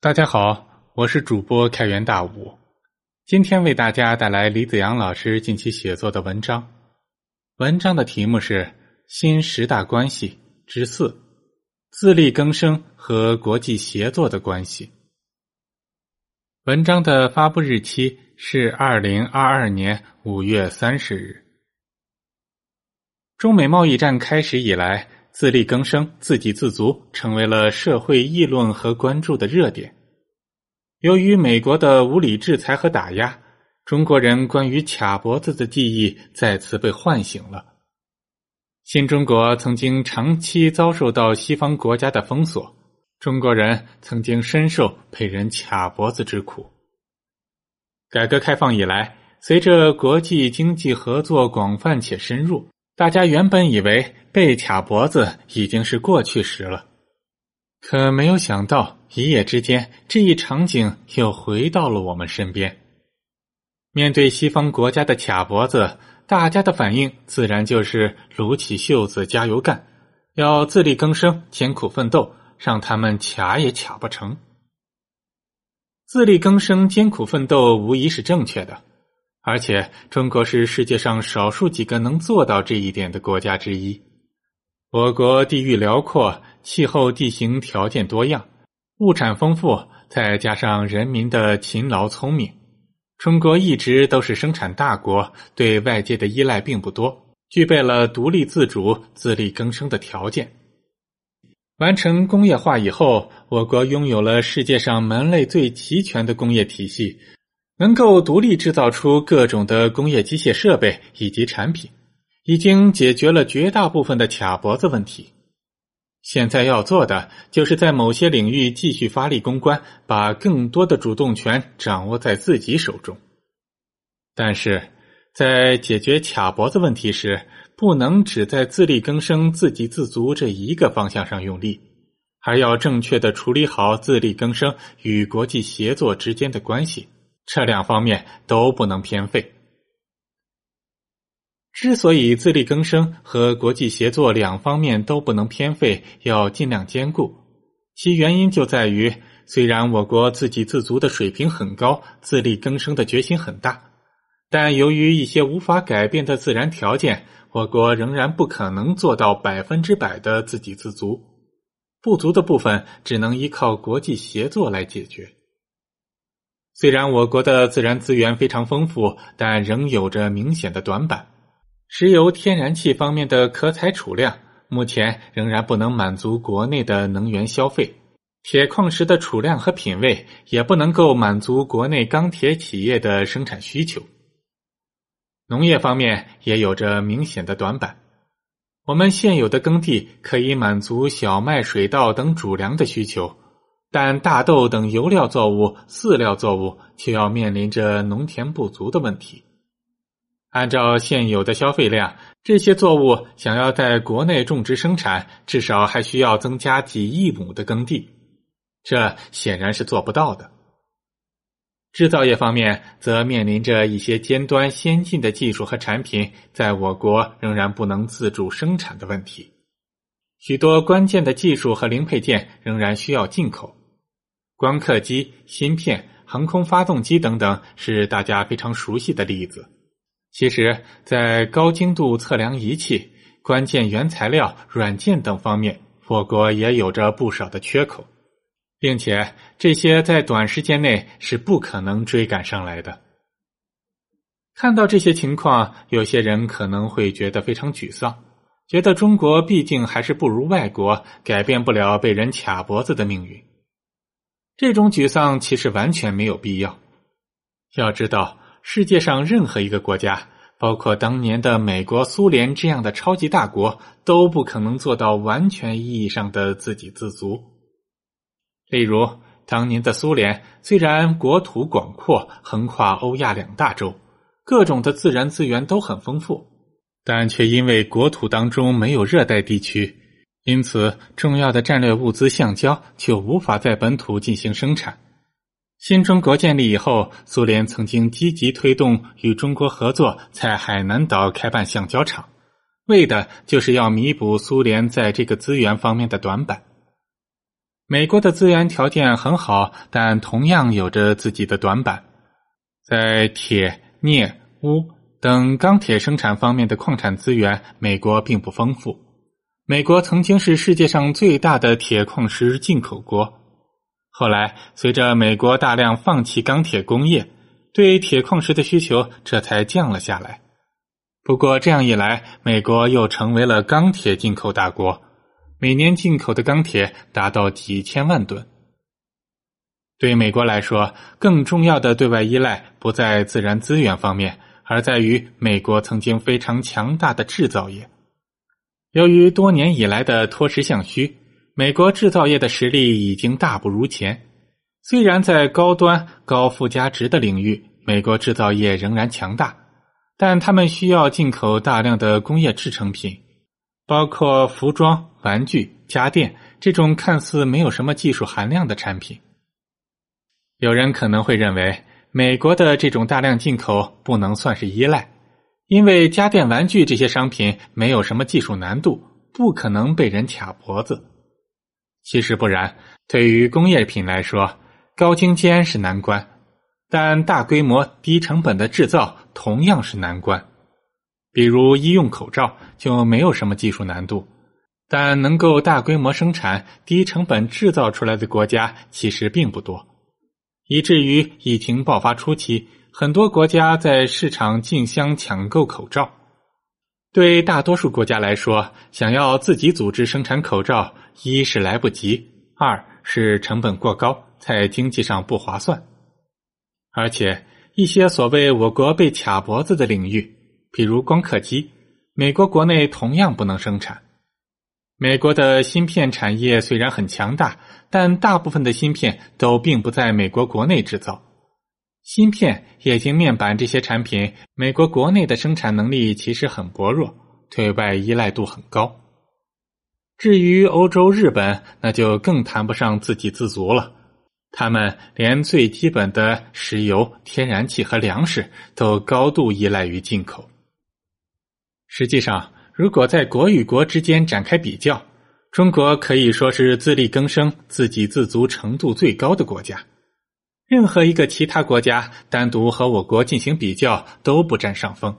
大家好，我是主播开元大武，今天为大家带来李子阳老师近期写作的文章。文章的题目是《新十大关系之四：自力更生和国际协作的关系》。文章的发布日期是二零二二年五月三十日。中美贸易战开始以来。自力更生、自给自足成为了社会议论和关注的热点。由于美国的无理制裁和打压，中国人关于卡脖子的记忆再次被唤醒了。新中国曾经长期遭受到西方国家的封锁，中国人曾经深受被人卡脖子之苦。改革开放以来，随着国际经济合作广泛且深入。大家原本以为被卡脖子已经是过去时了，可没有想到一夜之间，这一场景又回到了我们身边。面对西方国家的卡脖子，大家的反应自然就是撸起袖子加油干，要自力更生、艰苦奋斗，让他们卡也卡不成。自力更生、艰苦奋斗无疑是正确的。而且，中国是世界上少数几个能做到这一点的国家之一。我国地域辽阔，气候地形条件多样，物产丰富，再加上人民的勤劳聪明，中国一直都是生产大国，对外界的依赖并不多，具备了独立自主、自力更生的条件。完成工业化以后，我国拥有了世界上门类最齐全的工业体系。能够独立制造出各种的工业机械设备以及产品，已经解决了绝大部分的卡脖子问题。现在要做的，就是在某些领域继续发力攻关，把更多的主动权掌握在自己手中。但是，在解决卡脖子问题时，不能只在自力更生、自给自足这一个方向上用力，还要正确的处理好自力更生与国际协作之间的关系。这两方面都不能偏废。之所以自力更生和国际协作两方面都不能偏废，要尽量兼顾，其原因就在于，虽然我国自给自足的水平很高，自力更生的决心很大，但由于一些无法改变的自然条件，我国仍然不可能做到百分之百的自给自足，不足的部分只能依靠国际协作来解决。虽然我国的自然资源非常丰富，但仍有着明显的短板。石油、天然气方面的可采储量目前仍然不能满足国内的能源消费；铁矿石的储量和品位也不能够满足国内钢铁企业的生产需求。农业方面也有着明显的短板。我们现有的耕地可以满足小麦、水稻等主粮的需求。但大豆等油料作物、饲料作物却要面临着农田不足的问题。按照现有的消费量，这些作物想要在国内种植生产，至少还需要增加几亿亩的耕地，这显然是做不到的。制造业方面，则面临着一些尖端先进的技术和产品在我国仍然不能自主生产的问题，许多关键的技术和零配件仍然需要进口。光刻机、芯片、航空发动机等等是大家非常熟悉的例子。其实，在高精度测量仪器、关键原材料、软件等方面，我国也有着不少的缺口，并且这些在短时间内是不可能追赶上来的。看到这些情况，有些人可能会觉得非常沮丧，觉得中国毕竟还是不如外国，改变不了被人卡脖子的命运。这种沮丧其实完全没有必要。要知道，世界上任何一个国家，包括当年的美国、苏联这样的超级大国，都不可能做到完全意义上的自给自足。例如，当年的苏联虽然国土广阔，横跨欧亚两大洲，各种的自然资源都很丰富，但却因为国土当中没有热带地区。因此，重要的战略物资橡胶就无法在本土进行生产。新中国建立以后，苏联曾经积极推动与中国合作，在海南岛开办橡胶厂，为的就是要弥补苏联在这个资源方面的短板。美国的资源条件很好，但同样有着自己的短板。在铁、镍、钨等钢铁生产方面的矿产资源，美国并不丰富。美国曾经是世界上最大的铁矿石进口国，后来随着美国大量放弃钢铁工业，对铁矿石的需求这才降了下来。不过这样一来，美国又成为了钢铁进口大国。每年进口的钢铁达到几千万吨。对美国来说，更重要的对外依赖不在自然资源方面，而在于美国曾经非常强大的制造业。由于多年以来的脱实向虚，美国制造业的实力已经大不如前。虽然在高端高附加值的领域，美国制造业仍然强大，但他们需要进口大量的工业制成品。包括服装、玩具、家电这种看似没有什么技术含量的产品。有人可能会认为，美国的这种大量进口不能算是依赖，因为家电、玩具这些商品没有什么技术难度，不可能被人卡脖子。其实不然，对于工业品来说，高精尖是难关，但大规模、低成本的制造同样是难关。比如医用口罩就没有什么技术难度，但能够大规模生产、低成本制造出来的国家其实并不多，以至于疫情爆发初期，很多国家在市场竞相抢购口罩。对大多数国家来说，想要自己组织生产口罩，一是来不及，二是成本过高，在经济上不划算，而且一些所谓我国被卡脖子的领域。比如光刻机，美国国内同样不能生产。美国的芯片产业虽然很强大，但大部分的芯片都并不在美国国内制造。芯片、液晶面板这些产品，美国国内的生产能力其实很薄弱，对外依赖度很高。至于欧洲、日本，那就更谈不上自给自足了。他们连最基本的石油、天然气和粮食都高度依赖于进口。实际上，如果在国与国之间展开比较，中国可以说是自力更生、自给自足程度最高的国家。任何一个其他国家单独和我国进行比较都不占上风。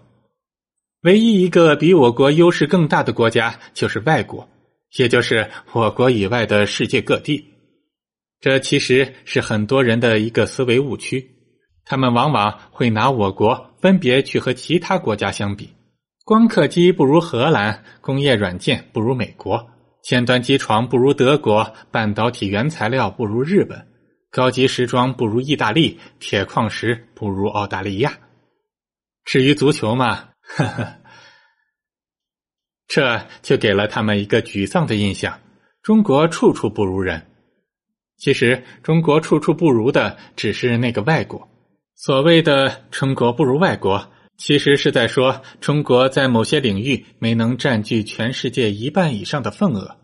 唯一一个比我国优势更大的国家就是外国，也就是我国以外的世界各地。这其实是很多人的一个思维误区，他们往往会拿我国分别去和其他国家相比。光刻机不如荷兰，工业软件不如美国，尖端机床不如德国，半导体原材料不如日本，高级时装不如意大利，铁矿石不如澳大利亚。至于足球嘛，呵呵，这就给了他们一个沮丧的印象：中国处处不如人。其实，中国处处不如的只是那个外国。所谓的“中国不如外国”。其实是在说，中国在某些领域没能占据全世界一半以上的份额，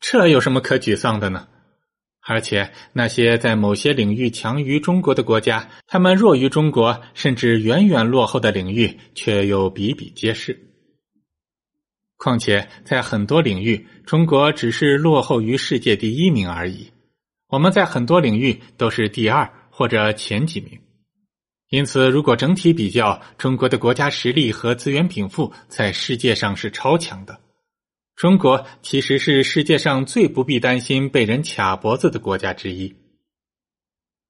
这有什么可沮丧的呢？而且那些在某些领域强于中国的国家，他们弱于中国，甚至远远落后的领域却又比比皆是。况且在很多领域，中国只是落后于世界第一名而已，我们在很多领域都是第二或者前几名。因此，如果整体比较，中国的国家实力和资源禀赋在世界上是超强的。中国其实是世界上最不必担心被人卡脖子的国家之一。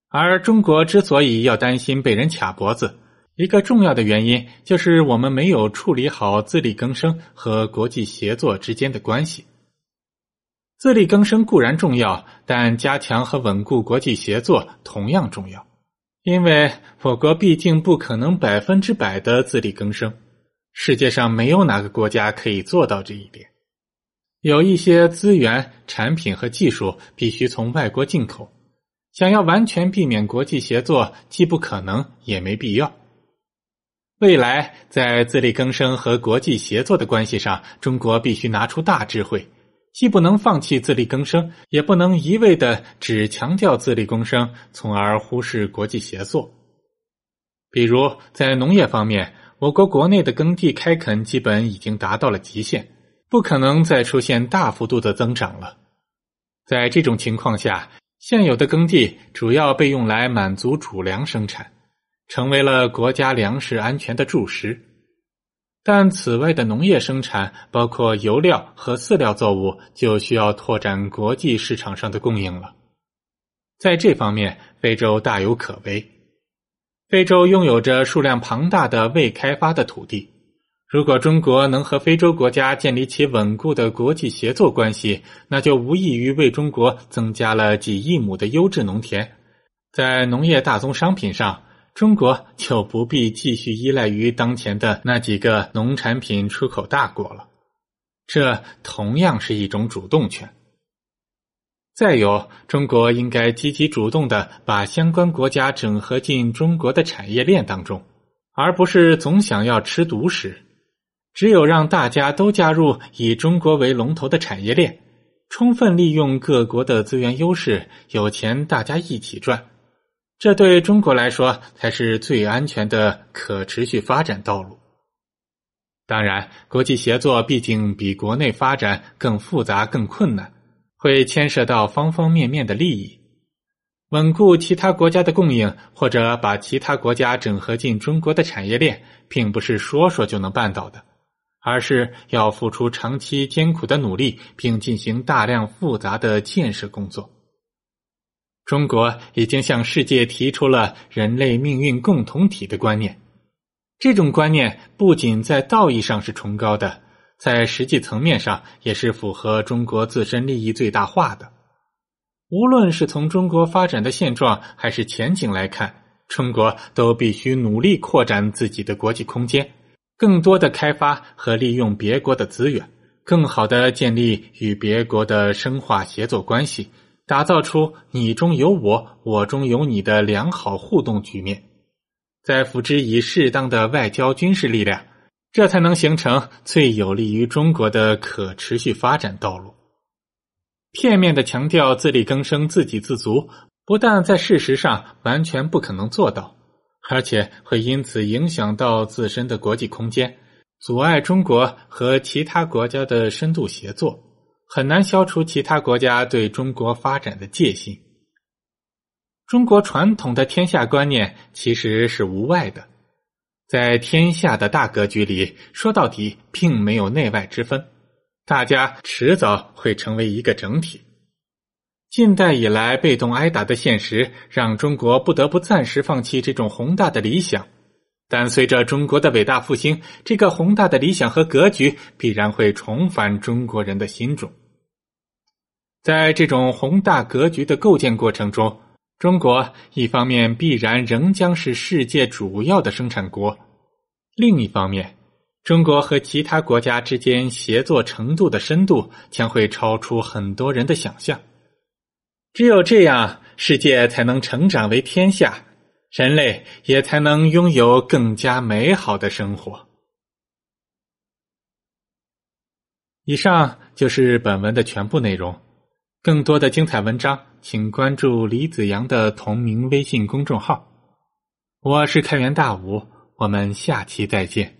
而中国之所以要担心被人卡脖子，一个重要的原因就是我们没有处理好自力更生和国际协作之间的关系。自力更生固然重要，但加强和稳固国际协作同样重要。因为我国毕竟不可能百分之百的自力更生，世界上没有哪个国家可以做到这一点。有一些资源、产品和技术必须从外国进口，想要完全避免国际协作，既不可能也没必要。未来在自力更生和国际协作的关系上，中国必须拿出大智慧。既不能放弃自力更生，也不能一味的只强调自力更生，从而忽视国际协作。比如在农业方面，我国国内的耕地开垦基本已经达到了极限，不可能再出现大幅度的增长了。在这种情况下，现有的耕地主要被用来满足主粮生产，成为了国家粮食安全的柱石。但此外的农业生产，包括油料和饲料作物，就需要拓展国际市场上的供应了。在这方面，非洲大有可为。非洲拥有着数量庞大的未开发的土地，如果中国能和非洲国家建立起稳固的国际协作关系，那就无异于为中国增加了几亿亩的优质农田。在农业大宗商品上，中国就不必继续依赖于当前的那几个农产品出口大国了，这同样是一种主动权。再有，中国应该积极主动的把相关国家整合进中国的产业链当中，而不是总想要吃独食。只有让大家都加入以中国为龙头的产业链，充分利用各国的资源优势，有钱大家一起赚。这对中国来说才是最安全的可持续发展道路。当然，国际协作毕竟比国内发展更复杂、更困难，会牵涉到方方面面的利益。稳固其他国家的供应，或者把其他国家整合进中国的产业链，并不是说说就能办到的，而是要付出长期艰苦的努力，并进行大量复杂的建设工作。中国已经向世界提出了人类命运共同体的观念，这种观念不仅在道义上是崇高的，在实际层面上也是符合中国自身利益最大化的。无论是从中国发展的现状还是前景来看，中国都必须努力扩展自己的国际空间，更多的开发和利用别国的资源，更好的建立与别国的深化协作关系。打造出你中有我，我中有你的良好互动局面，再辅之以适当的外交军事力量，这才能形成最有利于中国的可持续发展道路。片面的强调自力更生、自给自足，不但在事实上完全不可能做到，而且会因此影响到自身的国际空间，阻碍中国和其他国家的深度协作。很难消除其他国家对中国发展的戒心。中国传统的天下观念其实是无外的，在天下的大格局里，说到底并没有内外之分，大家迟早会成为一个整体。近代以来被动挨打的现实，让中国不得不暂时放弃这种宏大的理想。但随着中国的伟大复兴，这个宏大的理想和格局必然会重返中国人的心中。在这种宏大格局的构建过程中，中国一方面必然仍将是世界主要的生产国，另一方面，中国和其他国家之间协作程度的深度将会超出很多人的想象。只有这样，世界才能成长为天下。人类也才能拥有更加美好的生活。以上就是本文的全部内容。更多的精彩文章，请关注李子阳的同名微信公众号。我是开元大武，我们下期再见。